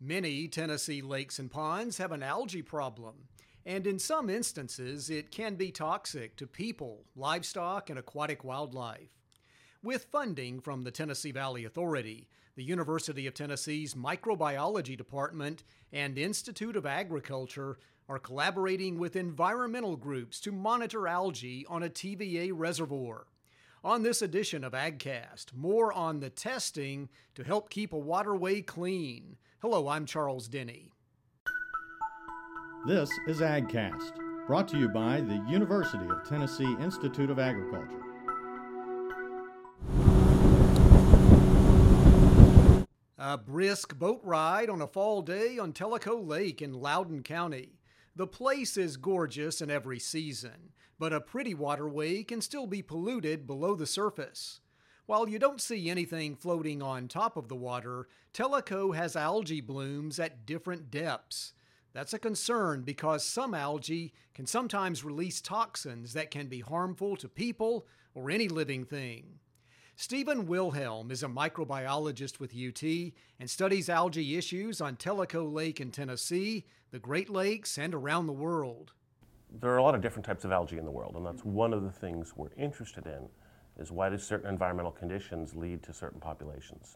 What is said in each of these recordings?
Many Tennessee lakes and ponds have an algae problem, and in some instances, it can be toxic to people, livestock, and aquatic wildlife. With funding from the Tennessee Valley Authority, the University of Tennessee's Microbiology Department and Institute of Agriculture are collaborating with environmental groups to monitor algae on a TVA reservoir. On this edition of AgCast, more on the testing to help keep a waterway clean. Hello, I'm Charles Denny. This is AgCast, brought to you by the University of Tennessee Institute of Agriculture. A brisk boat ride on a fall day on Tellico Lake in Loudon County. The place is gorgeous in every season, but a pretty waterway can still be polluted below the surface. While you don't see anything floating on top of the water, Tellico has algae blooms at different depths. That's a concern because some algae can sometimes release toxins that can be harmful to people or any living thing. Steven Wilhelm is a microbiologist with UT and studies algae issues on Tellico Lake in Tennessee, the Great Lakes, and around the world. There are a lot of different types of algae in the world, and that's one of the things we're interested in is why do certain environmental conditions lead to certain populations?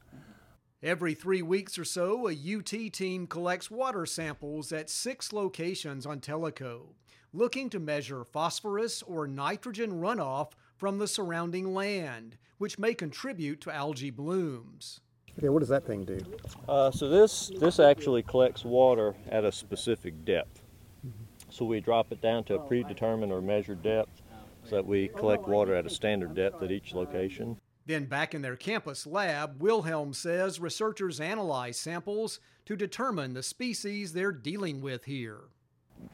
Every three weeks or so, a UT team collects water samples at six locations on Tellico, looking to measure phosphorus or nitrogen runoff from the surrounding land, which may contribute to algae blooms. Okay, what does that thing do? Uh, so this this actually collects water at a specific depth. So we drop it down to a predetermined or measured depth, so that we collect water at a standard depth at each location. Then, back in their campus lab, Wilhelm says researchers analyze samples to determine the species they're dealing with here.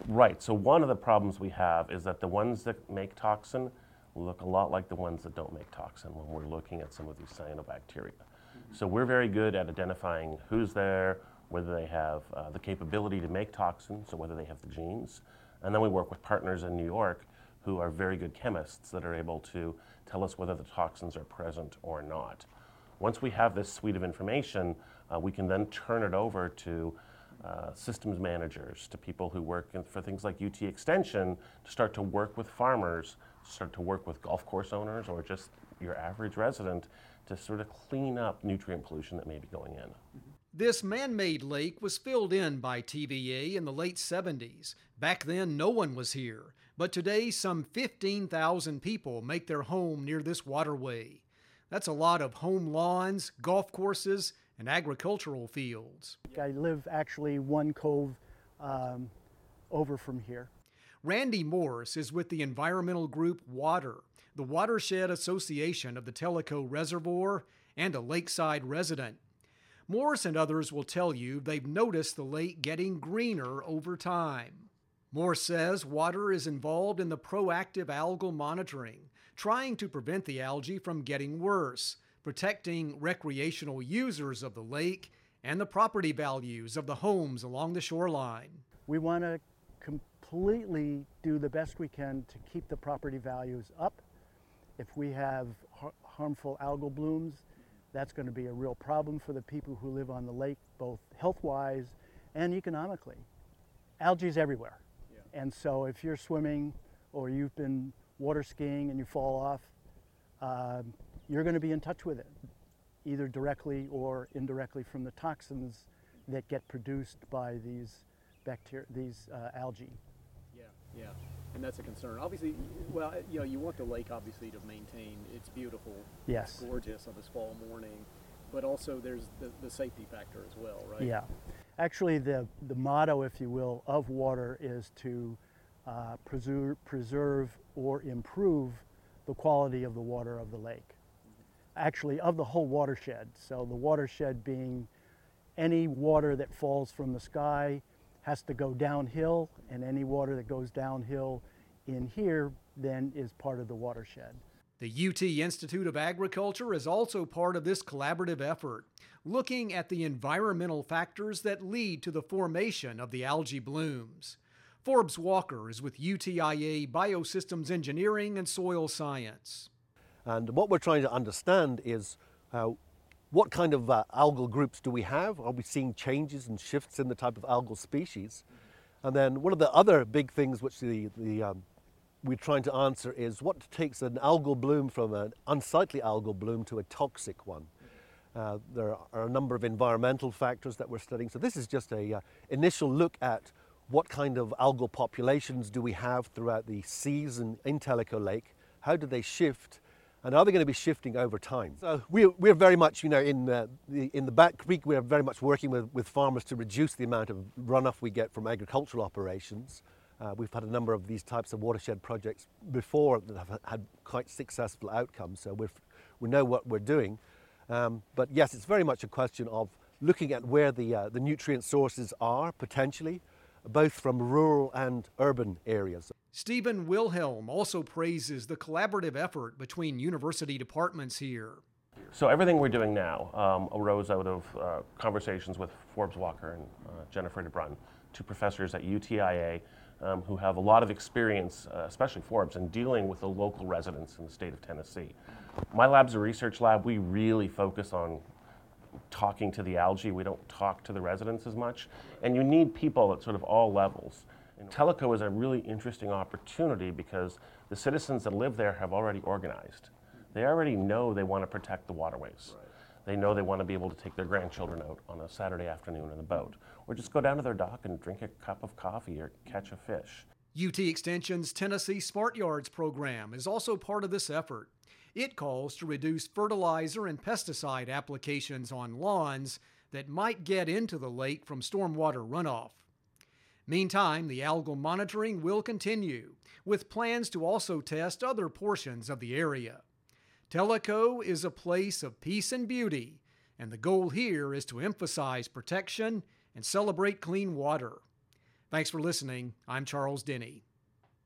Right, so one of the problems we have is that the ones that make toxin look a lot like the ones that don't make toxin when we're looking at some of these cyanobacteria. So we're very good at identifying who's there, whether they have uh, the capability to make toxin, so whether they have the genes. And then we work with partners in New York who are very good chemists that are able to tell us whether the toxins are present or not. Once we have this suite of information, uh, we can then turn it over to uh, systems managers, to people who work in, for things like UT Extension, to start to work with farmers, start to work with golf course owners, or just your average resident to sort of clean up nutrient pollution that may be going in. This man made lake was filled in by TVA in the late 70s. Back then, no one was here, but today, some 15,000 people make their home near this waterway. That's a lot of home lawns, golf courses, and agricultural fields. I live actually one cove um, over from here. Randy Morse is with the environmental group Water, the Watershed Association of the Tellico Reservoir, and a lakeside resident. Morse and others will tell you they've noticed the lake getting greener over time. Morse says water is involved in the proactive algal monitoring, trying to prevent the algae from getting worse, protecting recreational users of the lake, and the property values of the homes along the shoreline. We want to completely do the best we can to keep the property values up. If we have har- harmful algal blooms, that's going to be a real problem for the people who live on the lake, both health wise and economically. Algae is everywhere. Yeah. And so if you're swimming or you've been water skiing and you fall off, uh, you're going to be in touch with it, either directly or indirectly from the toxins that get produced by these bacteria, these uh, algae. Yeah, yeah, and that's a concern. Obviously, well, you know, you want the lake obviously to maintain. It's beautiful. Yes. gorgeous on this fall morning, but also there's the, the safety factor as well, right? Yeah, actually, the the motto, if you will, of water is to uh, preserve, preserve or improve the quality of the water of the lake. Actually, of the whole watershed. So the watershed being any water that falls from the sky has to go downhill, and any water that goes downhill in here then is part of the watershed. The UT Institute of Agriculture is also part of this collaborative effort, looking at the environmental factors that lead to the formation of the algae blooms. Forbes Walker is with UTIA Biosystems Engineering and Soil Science. And what we're trying to understand is uh, what kind of uh, algal groups do we have? Are we seeing changes and shifts in the type of algal species? And then one of the other big things which the, the um, we're trying to answer is what takes an algal bloom from an unsightly algal bloom to a toxic one. Uh, there are a number of environmental factors that we're studying. So this is just a uh, initial look at what kind of algal populations do we have throughout the season in Tellico Lake? How do they shift? And are they going to be shifting over time? So we're, we're very much, you know, in the, in the back creek, we're very much working with, with farmers to reduce the amount of runoff we get from agricultural operations. Uh, we've had a number of these types of watershed projects before that have had quite successful outcomes, so we we know what we're doing. Um, but yes, it's very much a question of looking at where the, uh, the nutrient sources are potentially, both from rural and urban areas. Steven Wilhelm also praises the collaborative effort between university departments here. So everything we're doing now um, arose out of uh, conversations with Forbes Walker and uh, Jennifer DeBruyn, two professors at UTIA um, who have a lot of experience, uh, especially Forbes, in dealing with the local residents in the state of Tennessee. My lab's a research lab. We really focus on talking to the algae. We don't talk to the residents as much. And you need people at sort of all levels. And Tellico is a really interesting opportunity because the citizens that live there have already organized. They already know they want to protect the waterways. Right. They know they want to be able to take their grandchildren out on a Saturday afternoon in a boat, or just go down to their dock and drink a cup of coffee or catch a fish. UT Extension's Tennessee Smart Yards program is also part of this effort. It calls to reduce fertilizer and pesticide applications on lawns that might get into the lake from stormwater runoff. Meantime, the algal monitoring will continue, with plans to also test other portions of the area. Tellico is a place of peace and beauty, and the goal here is to emphasize protection and celebrate clean water. Thanks for listening. I'm Charles Denny.